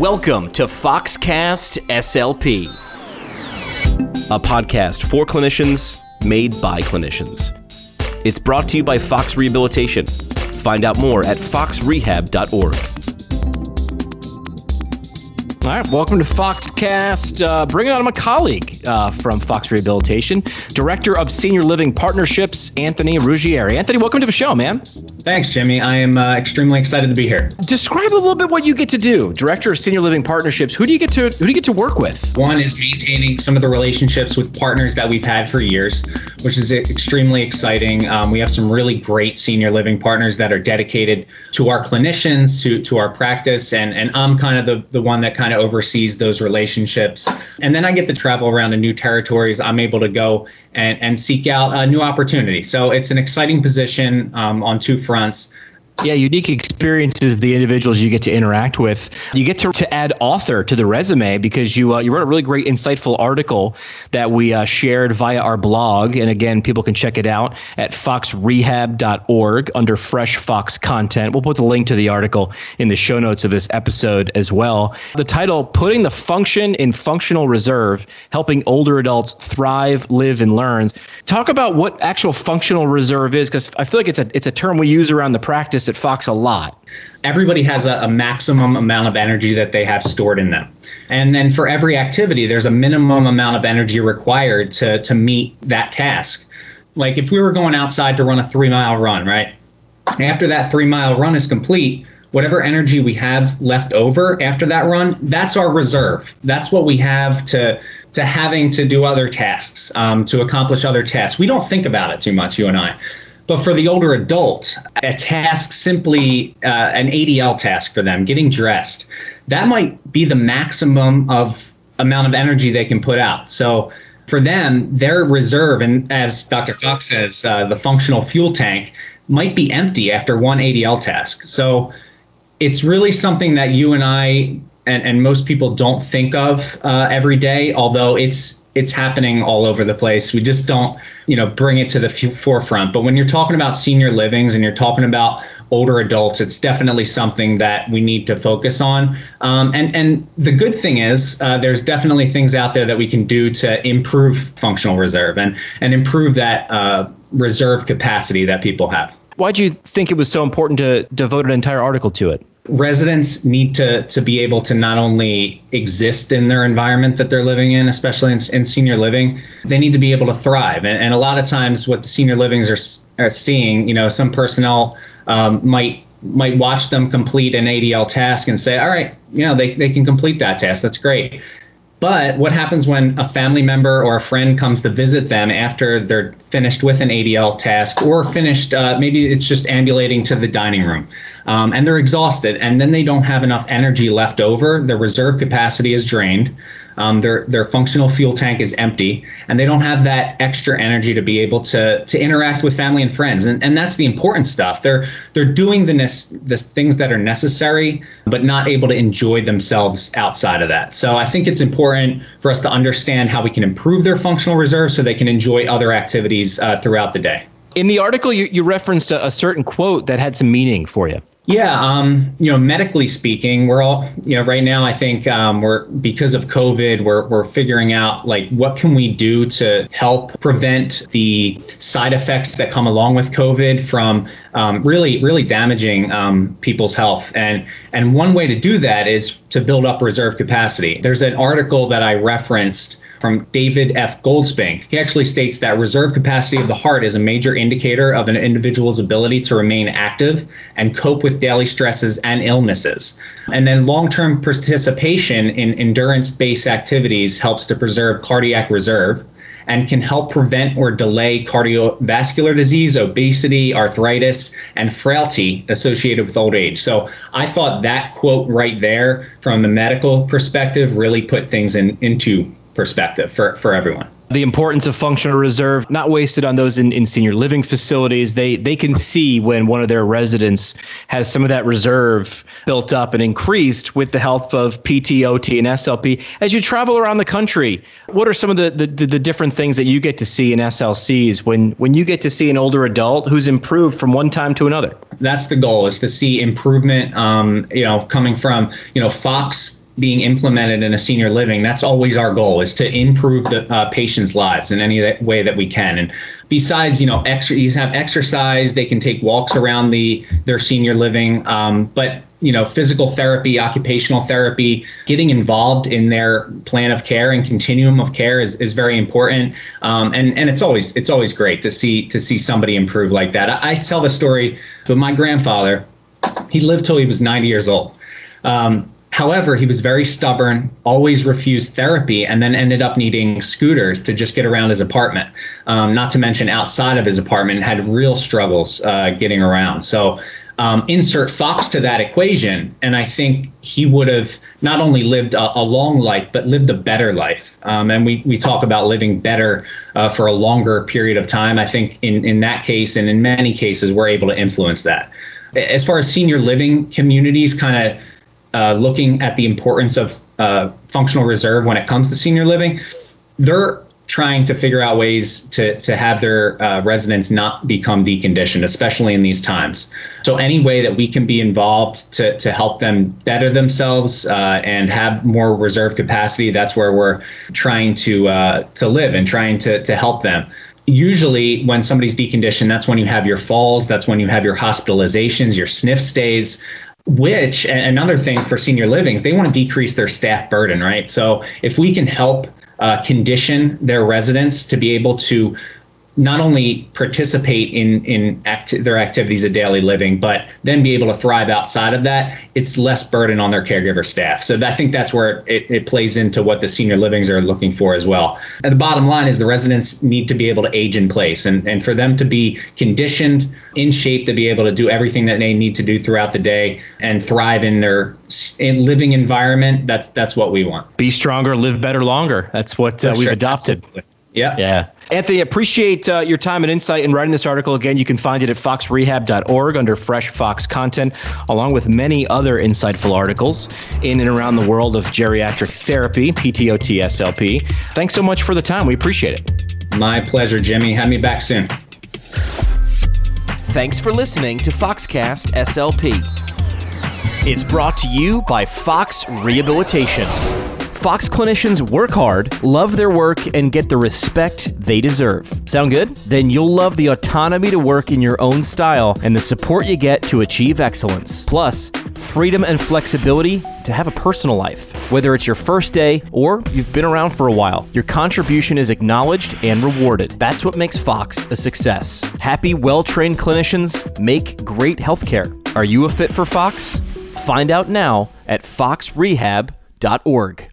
Welcome to Foxcast SLP, a podcast for clinicians made by clinicians. It's brought to you by Fox Rehabilitation. Find out more at foxrehab.org. All right, welcome to Foxcast. Uh, bringing on my colleague uh, from Fox Rehabilitation, Director of Senior Living Partnerships, Anthony Ruggeri. Anthony, welcome to the show, man. Thanks, Jimmy. I am uh, extremely excited to be here. Describe a little bit what you get to do. Director of Senior Living Partnerships. Who do you get to Who do you get to work with? One is maintaining some of the relationships with partners that we've had for years, which is extremely exciting. Um, we have some really great senior living partners that are dedicated to our clinicians, to to our practice, and and I'm kind of the the one that kind of oversees those relationships. And then I get to travel around to new territories. I'm able to go and, and seek out a new opportunity. So it's an exciting position um, on two fronts. Yeah, unique experiences, the individuals you get to interact with. You get to, to add author to the resume because you uh, you wrote a really great, insightful article that we uh, shared via our blog. And again, people can check it out at foxrehab.org under Fresh Fox content. We'll put the link to the article in the show notes of this episode as well. The title, Putting the Function in Functional Reserve, Helping Older Adults Thrive, Live, and Learn. Talk about what actual functional reserve is because I feel like it's a, it's a term we use around the practice at Fox a lot. Everybody has a, a, maximum amount of energy that they have stored in them. And then for every activity, there's a minimum amount of energy required to, to meet that task. Like if we were going outside to run a three mile run, right? After that three mile run is complete, whatever energy we have left over after that run, that's our reserve. That's what we have to to having to do other tasks, um, to accomplish other tasks. We don't think about it too much, you and I. But for the older adult, a task simply uh, an ADL task for them, getting dressed, that might be the maximum of amount of energy they can put out. So for them, their reserve, and as Dr. Fox says, uh, the functional fuel tank might be empty after one ADL task. So it's really something that you and I and, and most people don't think of uh, every day, although it's it's happening all over the place. We just don't, you know, bring it to the f- forefront. But when you're talking about senior livings and you're talking about older adults, it's definitely something that we need to focus on. Um, and and the good thing is, uh, there's definitely things out there that we can do to improve functional reserve and and improve that uh, reserve capacity that people have. Why do you think it was so important to devote an entire article to it? Residents need to to be able to not only exist in their environment that they're living in, especially in, in senior living, they need to be able to thrive. And, and a lot of times, what the senior livings are are seeing, you know, some personnel um, might might watch them complete an ADL task and say, all right, you know, they, they can complete that task. That's great. But what happens when a family member or a friend comes to visit them after they're finished with an ADL task or finished, uh, maybe it's just ambulating to the dining room um, and they're exhausted and then they don't have enough energy left over? Their reserve capacity is drained. Um, their their functional fuel tank is empty, and they don't have that extra energy to be able to to interact with family and friends, and and that's the important stuff. They're they're doing the the things that are necessary, but not able to enjoy themselves outside of that. So I think it's important for us to understand how we can improve their functional reserve so they can enjoy other activities uh, throughout the day. In the article, you, you referenced a, a certain quote that had some meaning for you. Yeah, um, you know, medically speaking, we're all, you know, right now I think um, we're because of COVID, we're we're figuring out like what can we do to help prevent the side effects that come along with COVID from um, really really damaging um, people's health. And and one way to do that is to build up reserve capacity. There's an article that I referenced from David F. Goldspink. He actually states that reserve capacity of the heart is a major indicator of an individual's ability to remain active and cope with daily stresses and illnesses. And then long term participation in endurance based activities helps to preserve cardiac reserve and can help prevent or delay cardiovascular disease, obesity, arthritis, and frailty associated with old age. So I thought that quote right there, from a medical perspective, really put things in, into perspective for, for everyone. The importance of functional reserve, not wasted on those in, in senior living facilities. They they can see when one of their residents has some of that reserve built up and increased with the help of PT, OT, and SLP. As you travel around the country, what are some of the, the, the different things that you get to see in SLCs when, when you get to see an older adult who's improved from one time to another? That's the goal is to see improvement, um, you know, coming from, you know, Fox being implemented in a senior living, that's always our goal is to improve the uh, patients' lives in any way that we can. And besides, you know, extra, you have exercise, they can take walks around the their senior living, um, but you know, physical therapy, occupational therapy, getting involved in their plan of care and continuum of care is, is very important. Um, and and it's always it's always great to see to see somebody improve like that. I, I tell the story, but my grandfather, he lived till he was 90 years old. Um, However, he was very stubborn, always refused therapy, and then ended up needing scooters to just get around his apartment. Um, not to mention outside of his apartment, had real struggles uh, getting around. So, um, insert Fox to that equation, and I think he would have not only lived a, a long life, but lived a better life. Um, and we, we talk about living better uh, for a longer period of time. I think in, in that case, and in many cases, we're able to influence that. As far as senior living communities, kind of uh, looking at the importance of uh, functional reserve when it comes to senior living, they're trying to figure out ways to, to have their uh, residents not become deconditioned, especially in these times. So, any way that we can be involved to, to help them better themselves uh, and have more reserve capacity, that's where we're trying to, uh, to live and trying to, to help them usually when somebody's deconditioned that's when you have your falls that's when you have your hospitalizations your SNF stays which another thing for senior livings they want to decrease their staff burden right? So if we can help uh, condition their residents to be able to not only participate in in acti- their activities of daily living, but then be able to thrive outside of that, it's less burden on their caregiver staff. So I think that's where it, it plays into what the senior livings are looking for as well. And the bottom line is the residents need to be able to age in place, and and for them to be conditioned, in shape, to be able to do everything that they need to do throughout the day and thrive in their in living environment. That's that's what we want. Be stronger, live better, longer. That's what uh, we've sure. adopted. Absolutely. Yeah. Yeah. Anthony, appreciate uh, your time and insight in writing this article. Again, you can find it at foxrehab.org under Fresh Fox content, along with many other insightful articles in and around the world of geriatric therapy, PTOT SLP. Thanks so much for the time. We appreciate it. My pleasure, Jimmy. Have me back soon. Thanks for listening to Foxcast SLP. It's brought to you by Fox Rehabilitation. Fox clinicians work hard, love their work, and get the respect they deserve. Sound good? Then you'll love the autonomy to work in your own style and the support you get to achieve excellence. Plus, freedom and flexibility to have a personal life. Whether it's your first day or you've been around for a while, your contribution is acknowledged and rewarded. That's what makes Fox a success. Happy, well trained clinicians make great healthcare. Are you a fit for Fox? Find out now at foxrehab.org.